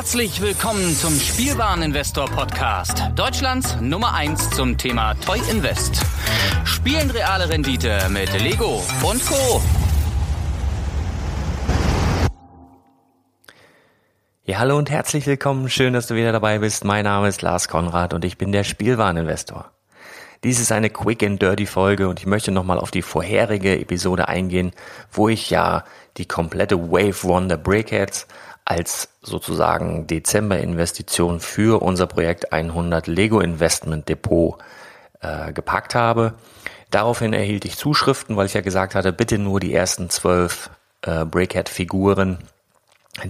Herzlich willkommen zum Spielwareninvestor Podcast. Deutschlands Nummer 1 zum Thema Toy Invest. Spielen reale Rendite mit Lego und Co. Ja, hallo und herzlich willkommen. Schön, dass du wieder dabei bist. Mein Name ist Lars Konrad und ich bin der Spielwareninvestor. Dies ist eine Quick and Dirty Folge und ich möchte nochmal auf die vorherige Episode eingehen, wo ich ja die komplette Wave One der Breakheads als sozusagen Dezember-Investition für unser Projekt 100 Lego Investment Depot äh, gepackt habe. Daraufhin erhielt ich Zuschriften, weil ich ja gesagt hatte, bitte nur die ersten zwölf äh, Breakhead-Figuren,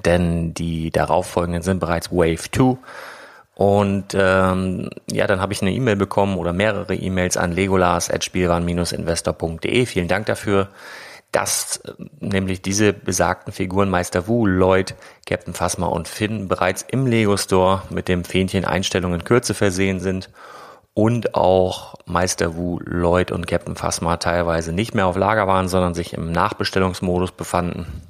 denn die darauffolgenden sind bereits Wave 2 und ähm, ja, dann habe ich eine E-Mail bekommen oder mehrere E-Mails an legolas.spielwaren-investor.de. Vielen Dank dafür, dass äh, nämlich diese besagten Figuren Meister Wu, Lloyd, Captain Phasma und Finn bereits im Lego Store mit dem Fähnchen Einstellungen Kürze versehen sind und auch Meister Wu, Lloyd und Captain Phasma teilweise nicht mehr auf Lager waren, sondern sich im Nachbestellungsmodus befanden.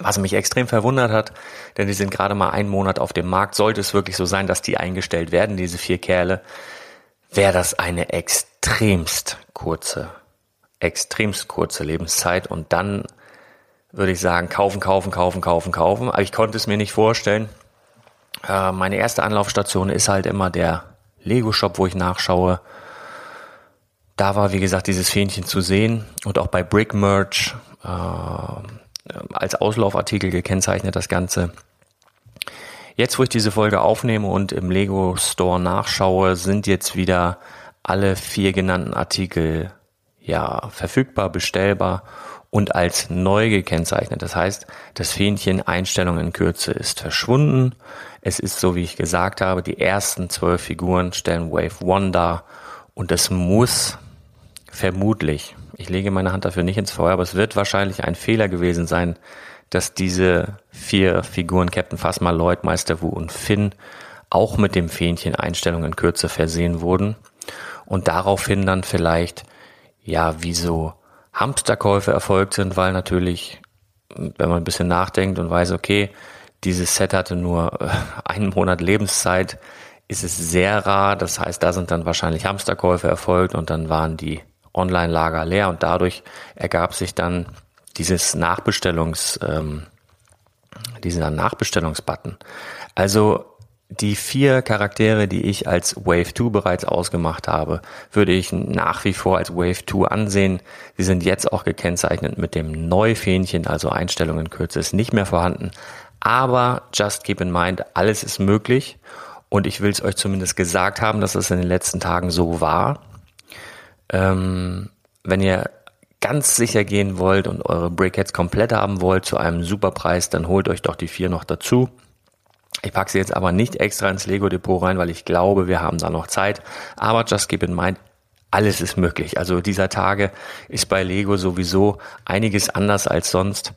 Was mich extrem verwundert hat, denn die sind gerade mal einen Monat auf dem Markt. Sollte es wirklich so sein, dass die eingestellt werden, diese vier Kerle, wäre das eine extremst kurze, extremst kurze Lebenszeit. Und dann würde ich sagen, kaufen, kaufen, kaufen, kaufen, kaufen. Aber ich konnte es mir nicht vorstellen. Äh, meine erste Anlaufstation ist halt immer der Lego-Shop, wo ich nachschaue. Da war, wie gesagt, dieses Fähnchen zu sehen. Und auch bei Brick Merch. Äh, als Auslaufartikel gekennzeichnet, das Ganze. Jetzt, wo ich diese Folge aufnehme und im Lego Store nachschaue, sind jetzt wieder alle vier genannten Artikel ja verfügbar, bestellbar und als neu gekennzeichnet. Das heißt, das Fähnchen Einstellung in Kürze ist verschwunden. Es ist so, wie ich gesagt habe, die ersten zwölf Figuren stellen Wave One dar und es muss vermutlich ich lege meine Hand dafür nicht ins Feuer, aber es wird wahrscheinlich ein Fehler gewesen sein, dass diese vier Figuren Captain Phasma, Lloyd, Meister Wu und Finn auch mit dem Fähnchen Einstellung in Kürze versehen wurden und daraufhin dann vielleicht ja wie so Hamsterkäufe erfolgt sind, weil natürlich, wenn man ein bisschen nachdenkt und weiß, okay, dieses Set hatte nur äh, einen Monat Lebenszeit, ist es sehr rar. Das heißt, da sind dann wahrscheinlich Hamsterkäufe erfolgt und dann waren die Online-Lager leer und dadurch ergab sich dann dieses Nachbestellungs, ähm, dieser Nachbestellungsbutton. Also die vier Charaktere, die ich als Wave 2 bereits ausgemacht habe, würde ich nach wie vor als Wave 2 ansehen. Sie sind jetzt auch gekennzeichnet mit dem Neufähnchen, also Einstellungen Kürze ist nicht mehr vorhanden. Aber just keep in mind, alles ist möglich. Und ich will es euch zumindest gesagt haben, dass es in den letzten Tagen so war. Ähm, wenn ihr ganz sicher gehen wollt und eure Brickheads komplett haben wollt zu einem super Preis, dann holt euch doch die vier noch dazu. Ich packe sie jetzt aber nicht extra ins Lego Depot rein, weil ich glaube, wir haben da noch Zeit. Aber just keep in mind, alles ist möglich. Also dieser Tage ist bei Lego sowieso einiges anders als sonst.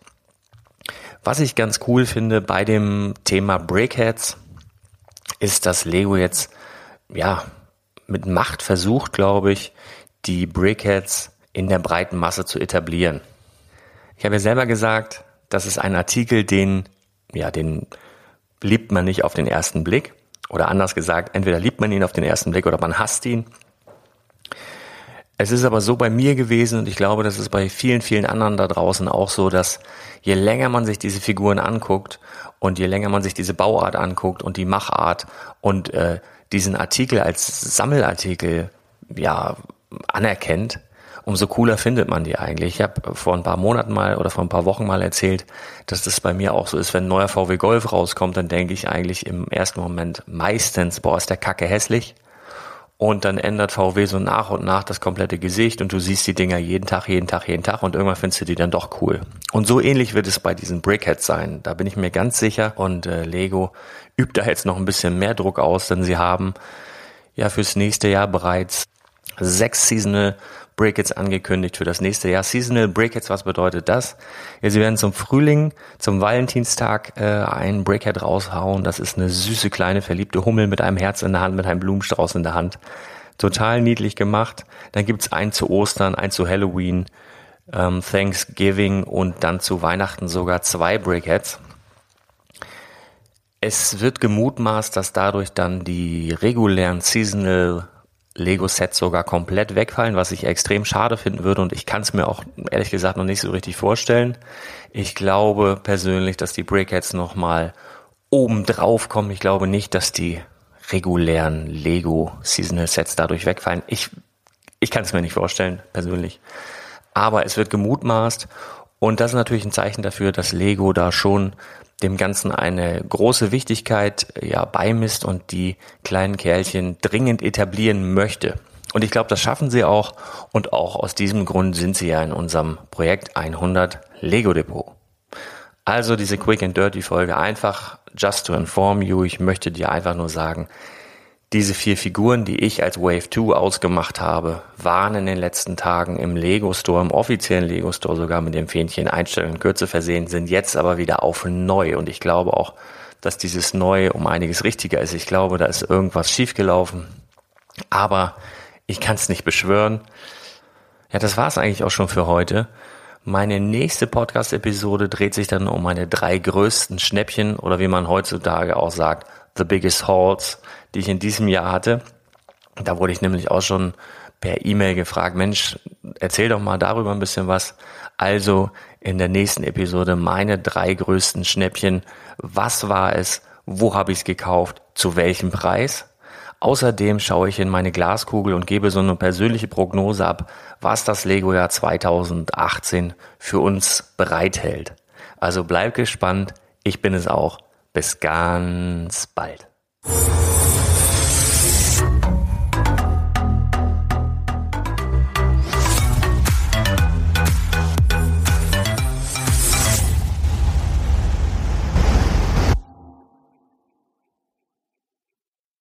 Was ich ganz cool finde bei dem Thema Brickheads, ist, dass Lego jetzt, ja, mit Macht versucht, glaube ich, die Brickheads in der breiten Masse zu etablieren. Ich habe ja selber gesagt, das ist ein Artikel, den, ja, den liebt man nicht auf den ersten Blick. Oder anders gesagt, entweder liebt man ihn auf den ersten Blick oder man hasst ihn. Es ist aber so bei mir gewesen und ich glaube, das ist bei vielen, vielen anderen da draußen auch so, dass je länger man sich diese Figuren anguckt und je länger man sich diese Bauart anguckt und die Machart und äh, diesen Artikel als Sammelartikel ja anerkennt, umso cooler findet man die eigentlich. Ich habe vor ein paar Monaten mal oder vor ein paar Wochen mal erzählt, dass das bei mir auch so ist, wenn ein neuer VW Golf rauskommt, dann denke ich eigentlich im ersten Moment meistens, boah, ist der Kacke hässlich. Und dann ändert VW so nach und nach das komplette Gesicht und du siehst die Dinger jeden Tag, jeden Tag, jeden Tag und irgendwann findest du die dann doch cool. Und so ähnlich wird es bei diesen Brickheads sein. Da bin ich mir ganz sicher. Und äh, Lego übt da jetzt noch ein bisschen mehr Druck aus, denn sie haben ja fürs nächste Jahr bereits sechs Seasonal Breakits angekündigt für das nächste Jahr. Seasonal Breakits, was bedeutet das? Ja, sie werden zum Frühling, zum Valentinstag äh, ein Breakhead raushauen. Das ist eine süße kleine verliebte Hummel mit einem Herz in der Hand, mit einem Blumenstrauß in der Hand. Total niedlich gemacht. Dann gibt's einen zu Ostern, einen zu Halloween, ähm, Thanksgiving und dann zu Weihnachten sogar zwei Breakheads. Es wird gemutmaßt, dass dadurch dann die regulären Seasonal Lego-Sets sogar komplett wegfallen, was ich extrem schade finden würde und ich kann es mir auch ehrlich gesagt noch nicht so richtig vorstellen. Ich glaube persönlich, dass die Brickheads nochmal oben drauf kommen. Ich glaube nicht, dass die regulären Lego Seasonal Sets dadurch wegfallen. Ich, ich kann es mir nicht vorstellen, persönlich. Aber es wird gemutmaßt und das ist natürlich ein Zeichen dafür, dass Lego da schon dem Ganzen eine große Wichtigkeit ja beimisst und die kleinen Kerlchen dringend etablieren möchte. Und ich glaube, das schaffen sie auch und auch aus diesem Grund sind sie ja in unserem Projekt 100 Lego Depot. Also diese Quick and Dirty Folge einfach just to inform you. Ich möchte dir einfach nur sagen, diese vier Figuren, die ich als Wave 2 ausgemacht habe, waren in den letzten Tagen im Lego Store, im offiziellen Lego Store sogar mit dem Fähnchen Einstellung Kürze versehen, sind jetzt aber wieder auf neu. Und ich glaube auch, dass dieses Neu um einiges richtiger ist. Ich glaube, da ist irgendwas schiefgelaufen. Aber ich kann es nicht beschwören. Ja, das war es eigentlich auch schon für heute. Meine nächste Podcast-Episode dreht sich dann um meine drei größten Schnäppchen oder wie man heutzutage auch sagt, The Biggest Hauls, die ich in diesem Jahr hatte. Da wurde ich nämlich auch schon per E-Mail gefragt, Mensch, erzähl doch mal darüber ein bisschen was. Also in der nächsten Episode meine drei größten Schnäppchen. Was war es? Wo habe ich es gekauft? Zu welchem Preis? Außerdem schaue ich in meine Glaskugel und gebe so eine persönliche Prognose ab, was das Lego-Jahr 2018 für uns bereithält. Also bleib gespannt, ich bin es auch. Bis ganz bald.